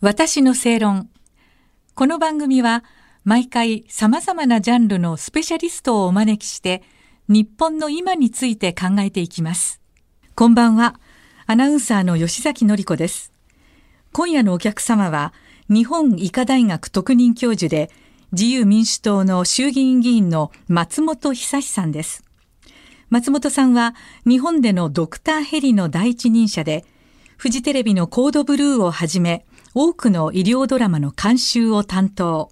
私の正論。この番組は毎回様々なジャンルのスペシャリストをお招きして日本の今について考えていきます。こんばんは。アナウンサーの吉崎のり子です。今夜のお客様は日本医科大学特任教授で自由民主党の衆議院議員の松本久志さんです。松本さんは日本でのドクターヘリの第一人者でフジテレビのコードブルーをはじめ多くの医療ドラマの監修を担当。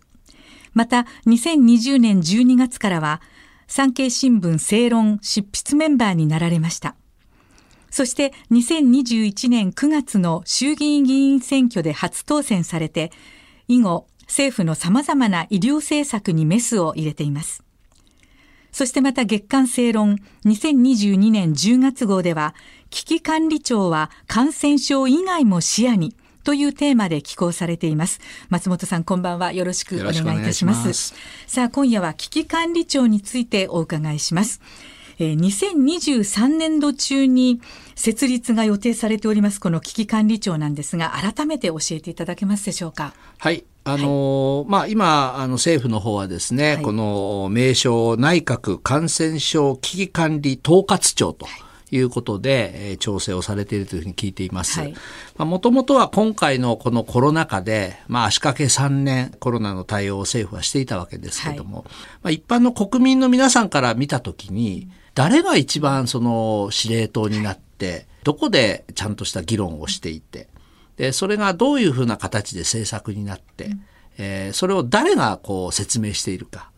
また、2020年12月からは、産経新聞正論執筆メンバーになられました。そして2021年9月の衆議院議員選挙で初当選されて、以後、政府の様々な医療政策にメスを入れています。そしてまた月刊正論2022年10月号では、危機管理庁は感染症以外も視野に、というテーマで寄稿されています。松本さん、こんばんは。よろしくお願いいたします。さあ、今夜は危機管理庁についてお伺いします。えー、2023年度中に設立が予定されておりますこの危機管理庁なんですが改めて教えていただけますでしょうか？はいあの、はい、まあ、今、あの、政府の方はですね、はい、この名称内閣感染症危機管理統括庁と、はいいうことで、えー、調整をされているというふうに聞いています。もともとは今回のこのコロナ禍で、まあ、足掛け3年コロナの対応を政府はしていたわけですけれども、はい、まあ、一般の国民の皆さんから見たときに、誰が一番その司令塔になって、どこでちゃんとした議論をしていて、で、それがどういうふうな形で政策になって、えー、それを誰がこう説明しているか。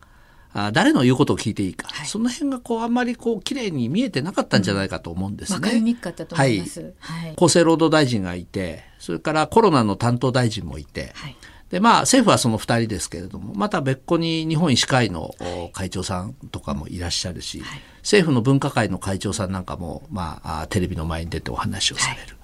あ誰の言うことを聞いていいか、はい、その辺がこうあんまりこう綺麗に見えてなかったんじゃないかと思うんですね。わ、うん、かりにくかったと思います、はい、厚生労働大臣がいて、それからコロナの担当大臣もいて、はい、でまあ政府はその2人ですけれども、また別個に日本医師会の会長さんとかもいらっしゃるし、政府の分科会の会長さんなんかもまあテレビの前に出てお話をされる。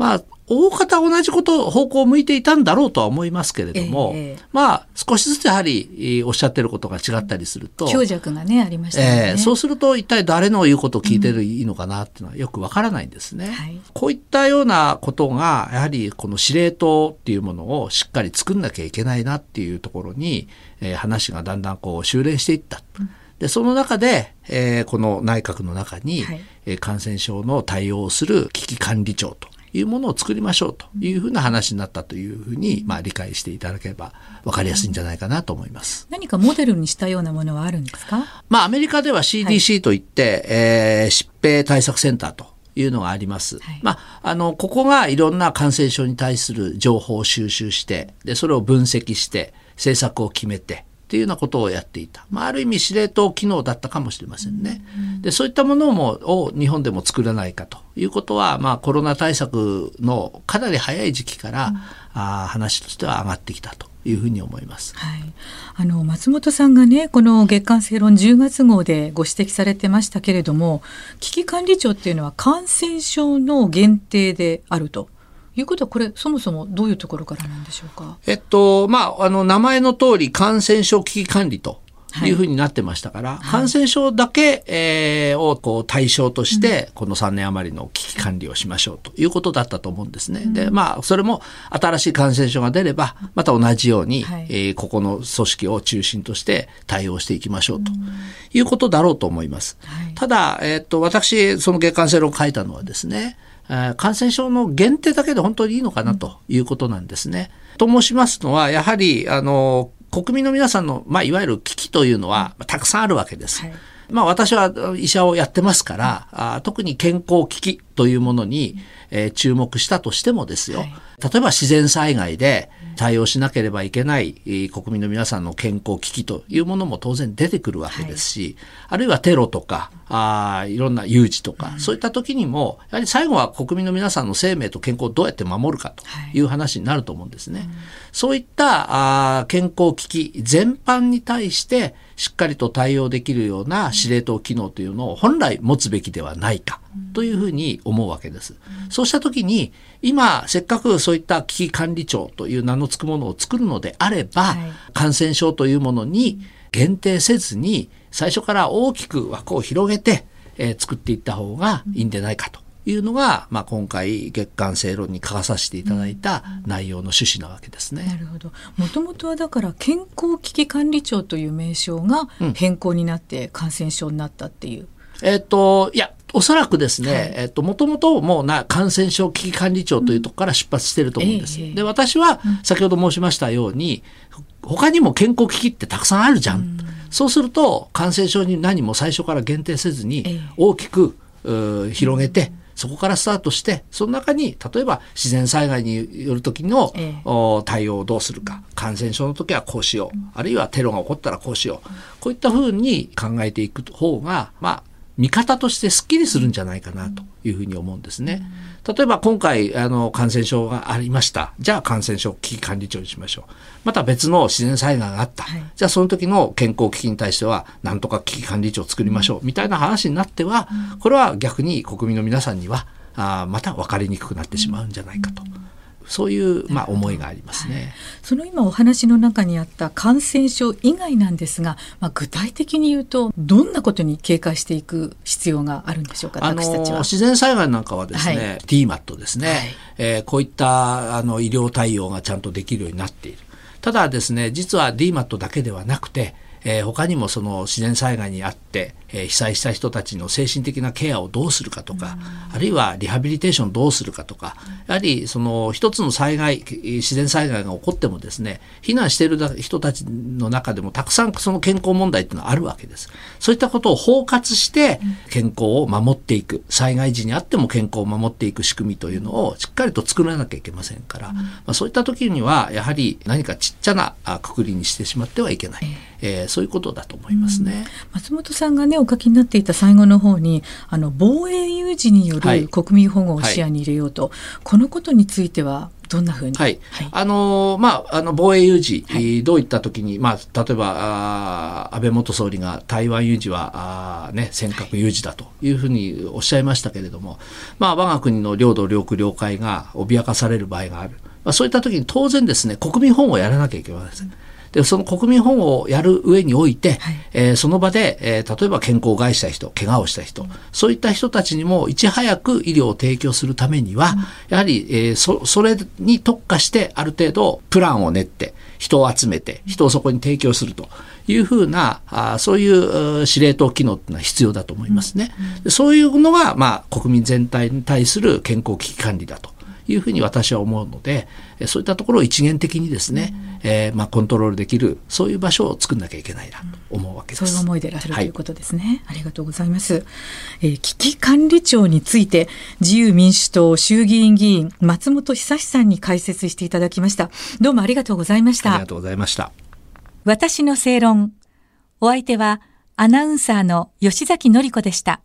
まあ、大方同じこと、方向を向いていたんだろうとは思いますけれども、えー、まあ、少しずつやはりおっしゃってることが違ったりすると。強弱がね、ありましたね、えー、そうすると、一体誰の言うことを聞いてるいいのかなっていうのはよくわからないんですね、うんはい。こういったようなことが、やはりこの司令塔っていうものをしっかり作んなきゃいけないなっていうところに、えー、話がだんだんこう修練していった。うんで、その中で、えー、この内閣の中に、はい、えー、感染症の対応をする危機管理庁というものを作りましょうというふうな話になったというふうに、まあ、理解していただければ分かりやすいんじゃないかなと思います。何かモデルにしたようなものはあるんですか？まあ、アメリカでは CDC といって、はい、えー、疾病対策センターというのがあります。はい、まあ、あの、ここがいろんな感染症に対する情報を収集して、で、それを分析して、政策を決めて、っていうようなことをやっていた。まあ、ある意味司令塔機能だったかもしれませんね。で、そういったものも、を日本でも作らないかということは、まあ、コロナ対策のかなり早い時期から、うん、あ話としては上がってきたというふうに思います。はい、あの松本さんがねこの月刊正論10月号でご指摘されてましたけれども危機管理庁っていうのは感染症の限定であると。いうことはこれそもそもどういうところからなんでしょうか？えっとまああの名前の通り感染症危機管理とい。うふうになってましたから、はい、感染症だけ、えー、をこう対象として、この3年余りの危機管理をしましょうということだったと思うんですね。うん、で、まあ、それも新しい感染症が出れば、また同じように、はい、えー、ここの組織を中心として対応していきましょうということだろうと思います。はい、ただ、えー、っと、私、その月刊正論を書いたのはですね、感染症の限定だけで本当にいいのかなということなんですね。と申しますのは、やはり、あの、国民の皆さんの、まあ、いわゆる危機というのは、たくさんあるわけです。はい。まあ私は医者をやってますから、あ特に健康危機というものに、えー、注目したとしてもですよ、はい、例えば自然災害で対応しなければいけない、国民の皆さんの健康危機というものも当然出てくるわけですし、はい、あるいはテロとか、あいろんな有事とか、うん、そういった時にも、やはり最後は国民の皆さんの生命と健康をどうやって守るかとい。う話になると思うんですね。はいうん、そういったあ健康危機全般に対して、しっかりと対応できるような司令塔機能というのを本来持つべきではないかというふうに思うわけです。そうした時に今せっかくそういった危機管理庁という名の付くものを作るのであれば、感染症というものに限定せずに最初から大きく枠を広げて、えー、作っていった方がいいんでないかというのが、まあ、今回月間正論に書かさせていただいた内容の趣旨なわけですね。なるほど。もともとはだから健康危機管理庁という名称が変更になって感染症になったっていう。うん、えっ、と、いや、おそらくですね、はい、えっと、もともともうな、感染症危機管理庁というところから出発してると思うんです。うんえー、で、私は、先ほど申しましたように、他にも健康危機ってたくさんあるじゃん。うん、そうすると、感染症に何も最初から限定せずに、大きく、広げて、そこからスタートして、その中に、例えば自然災害による時の、ええ、対応をどうするか、感染症の時はこうしよう、あるいはテロが起こったらこうしよう、こういったふうに考えていく方が、まあ、見方としてスッキリするんじゃないかなというふうに思うんですね。例えば今回あの感染症がありました。じゃあ感染症危機管理庁にしましょう。また別の自然災害があった。はい、じゃあその時の健康危機に対してはなんとか危機管理庁を作りましょう。みたいな話になっては、これは逆に国民の皆さんにはあまた分かりにくくなってしまうんじゃないかと。そういう、まあ、思いがありますね、はい、その今お話の中にあった感染症以外なんですが、まあ、具体的に言うとどんなことに警戒していく必要があるんでしょうか私たちは。自然災害なんかはですね、はい、DMAT ですね、はい、えー、こういったあの医療対応がちゃんとできるようになっている。ただですね実は DMAT だけではなくてえー、他にもその自然災害にあって、えー、被災した人たちの精神的なケアをどうするかとか、あるいはリハビリテーションどうするかとか、やはりその一つの災害、自然災害が起こってもですね、避難している人たちの中でもたくさんその健康問題っていうのはあるわけです。そういったことを包括して健康を守っていく、災害時にあっても健康を守っていく仕組みというのをしっかりと作らなきゃいけませんから、まあ、そういった時にはやはり何かちっちゃなくくりにしてしまってはいけない。えー、そういうことだと思いますね、松本さんがねお書きになっていた最後の方にあの防衛有事による国民保護を視野に入れようと、はい、このことについてはどんなふうに、はい、はい、あのまあ、あの防衛有事、はい、どういった時に、まあ、例えばあ安倍元総理が台湾有事はあ、ね、尖閣有事だというふうにおっしゃいましたけれども、まあ、我が国の領土、領空、領海が脅かされる場合がある、まあ、そういった時に当然ですね国民保護をやらなきゃいけません。うんで、その国民保護をやる上において、はい、えー、その場で、えー、例えば健康を害した人、怪我をした人、うん、そういった人たちにもいち早く医療を提供するためには、うん、やはり、えー、そ、それに特化してある程度プランを練って、人を集めて、人をそこに提供するというふうな、あそういう司令塔機能っていうのは必要だと思いますね。うん、そういうのが、まあ、国民全体に対する健康危機管理だというふうに私は思うので、そういったところを一元的にですね、うん、えー、まあ、コントロールできる、そういう場所を作んなきゃいけないなと思うわけです。そういう思いでいらっしゃる、はい、ということですね。ありがとうございます。えー、危機管理庁について、自由民主党衆議院議員、松本久さんに解説していただきました。どうもありがとうございました。ありがとうございました。私の正論。お相手は、アナウンサーの吉崎紀子でした。